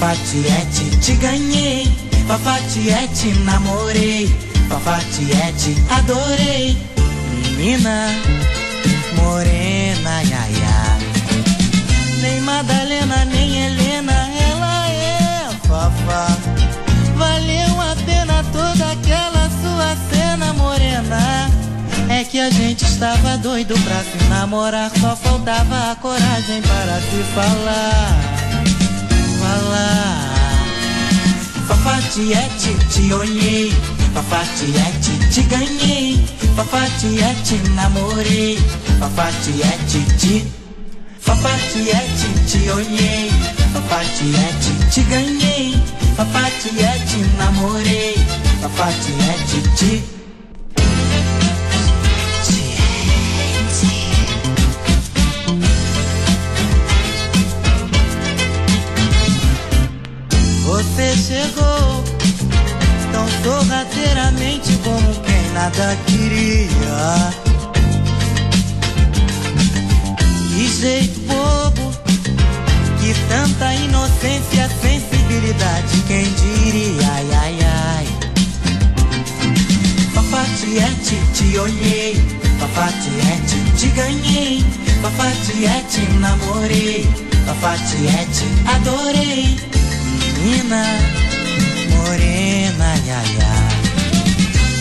Fafatiete, te ganhei, Fafatiete, namorei, Fafatiete, adorei, menina morena, ai ai. Nem Madalena, nem Helena, ela é Fafá. Valeu a pena toda aquela sua cena morena. É que a gente estava doido pra se namorar, só faltava a coragem para se falar. Fafatiete, te olhei. Fafatiete, te ganhei. Fafatiete, namorei. Fafatiete, te. Fafatiete, te olhei. Fafatiete, te ganhei. Fafatiete, namorei. Fafatiete, te. Você chegou. Tão sorrateiramente como quem nada queria. Que jeito bobo, que tanta inocência, sensibilidade, quem diria, ai ai ai. Fafatiete, te olhei, Fafatiete, te ganhei, Fafatiete, namorei, Fafatiete, adorei, menina morena, ai ai.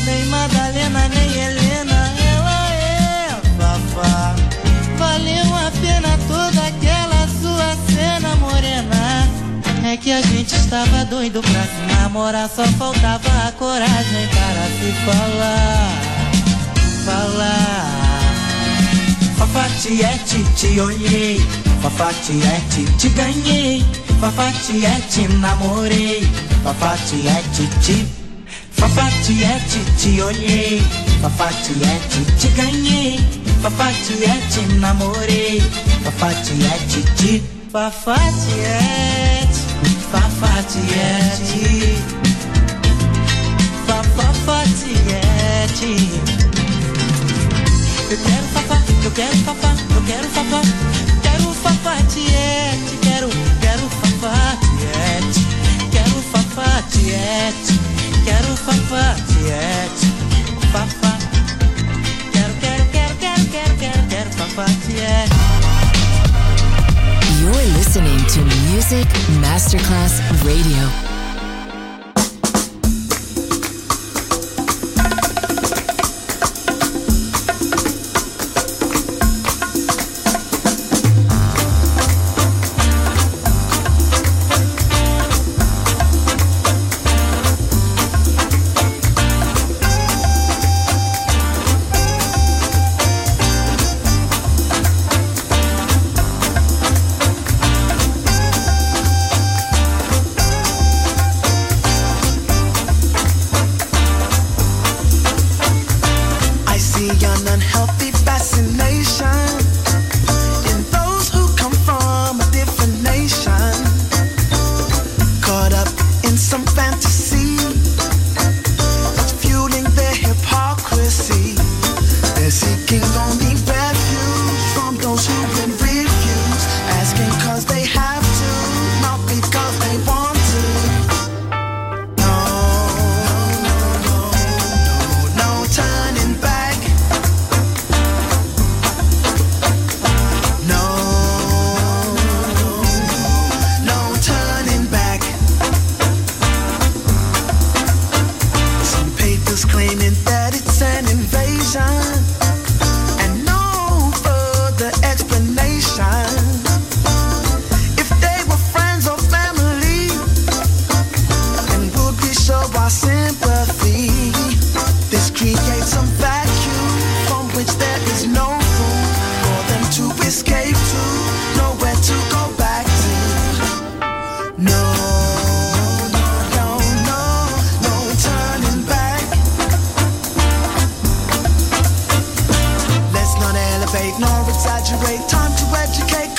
Nem Madalena, nem Helena, ela é Fafá. Valeu a pena toda aquela sua cena morena. É que a gente estava doido pra se namorar, só faltava a coragem para se falar. Falar. Fafatiete, te olhei. Fafatiete, te ganhei. Fafatiete, namorei. Fafatiete, te. Fafatiete, te olhei. Fafatiete, te ganhei. Fafatiete, namorei. Fafatiete, te. Fafatiete, Fafatiete. Fafatiete. Eu quero fafá, eu quero fafá, eu quero fafá, quero fafatiete, quero, quero quero fafatiete, quero quero, quero, quero, quero, quero, quero. You're listening to Music Masterclass Radio. debate nor exaggerate. Time to educate.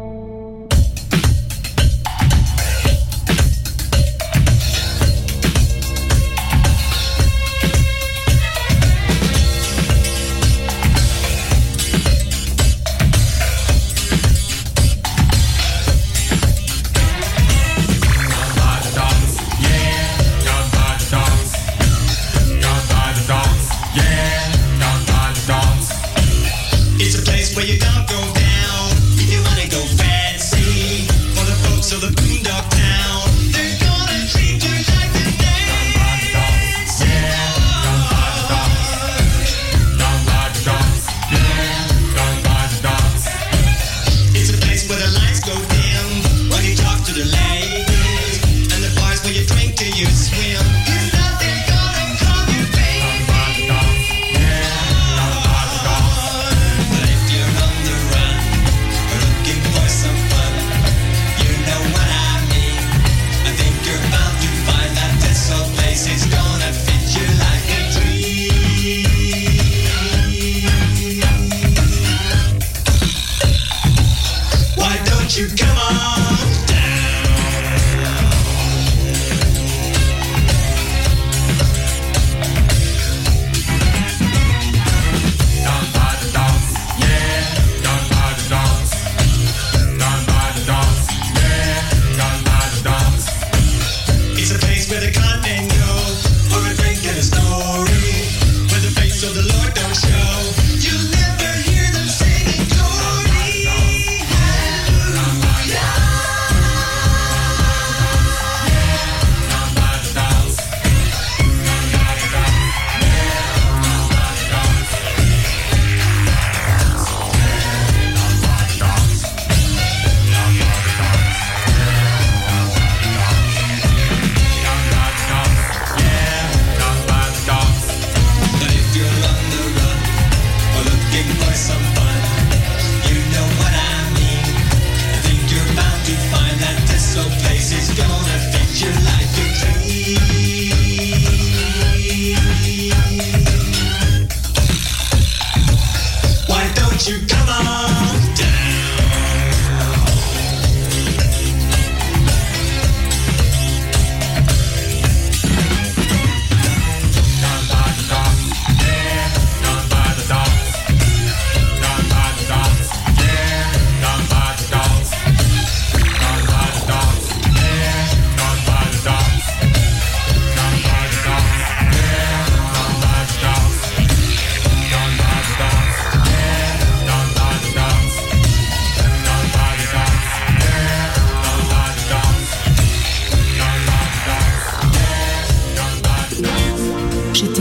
you come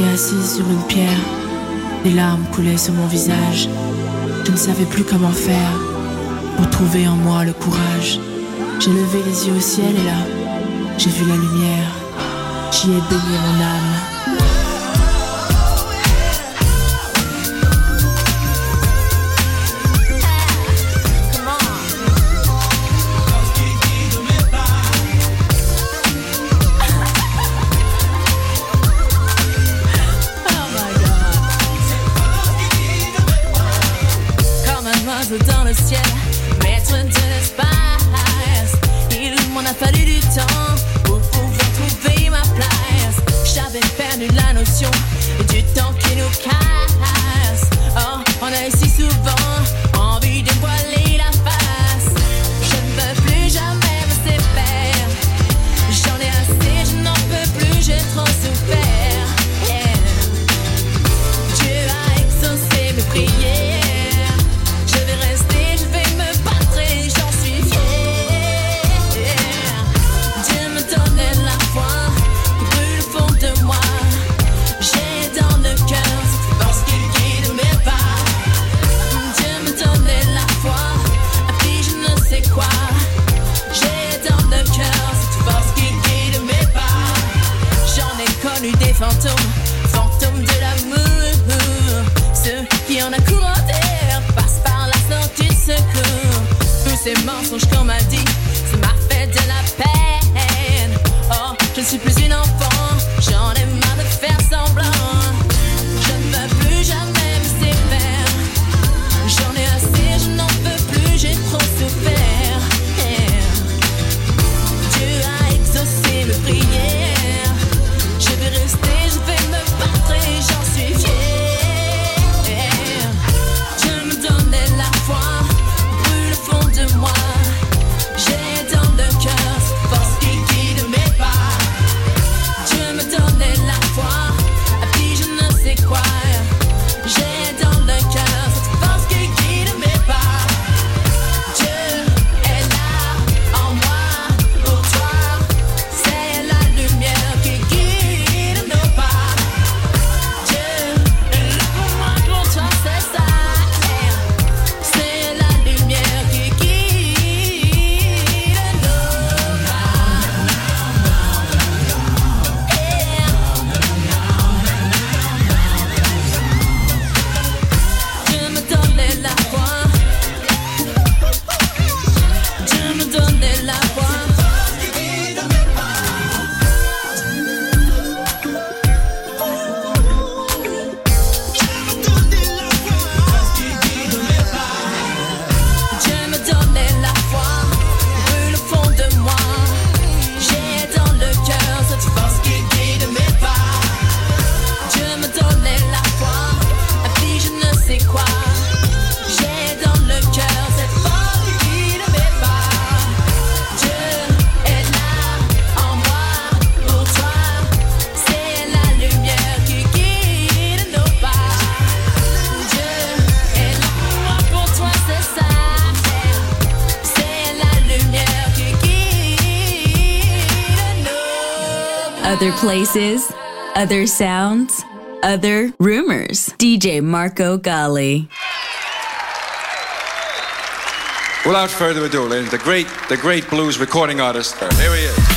J'étais assise sur une pierre. Des larmes coulaient sur mon visage. Je ne savais plus comment faire pour trouver en moi le courage. J'ai levé les yeux au ciel et là, j'ai vu la lumière. J'y ai baigné mon âme. Places, other sounds, other rumors. DJ Marco Gali. Without further ado, ladies, the great, the great blues recording artist. Here he is.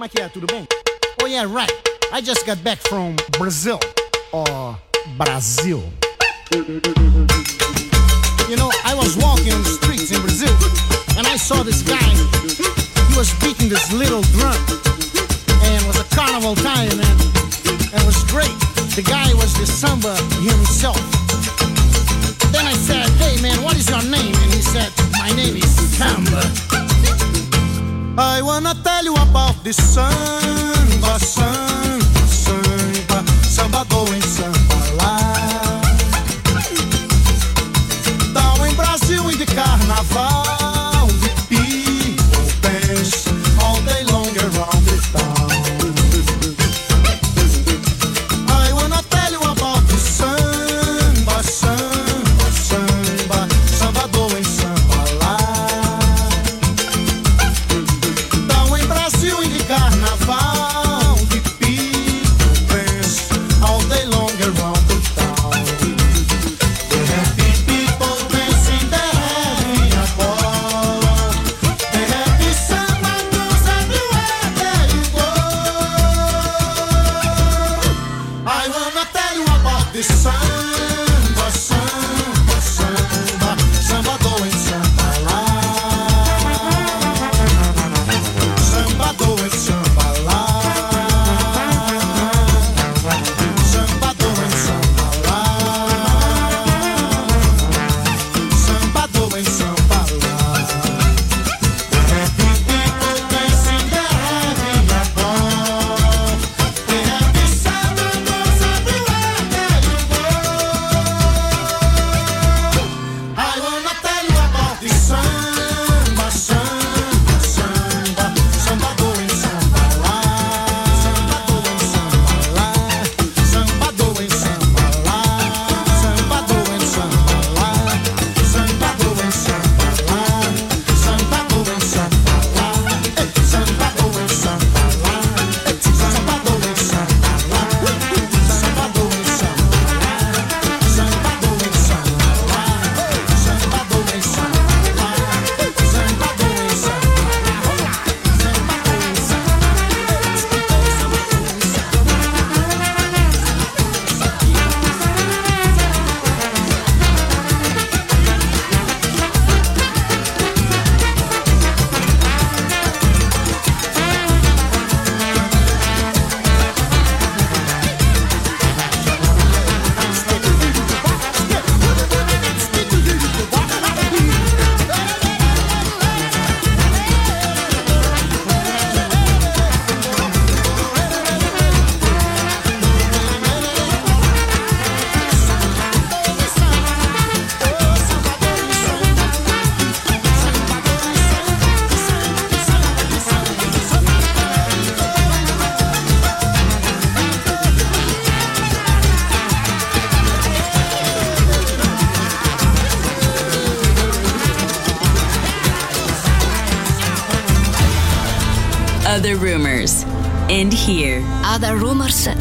Como é que é? Tudo bem? Oh yeah, right. I just got back from Brazil. Or Brazil. You know, I was walking on the streets in Brazil and I saw this guy. He was beating this little drum. And it was a carnival time. And it was great. The guy was the samba himself. Then I said, hey man, what is your name? And he said, my name is Samba. I wanna tell you about the samba, samba, samba, samba going samba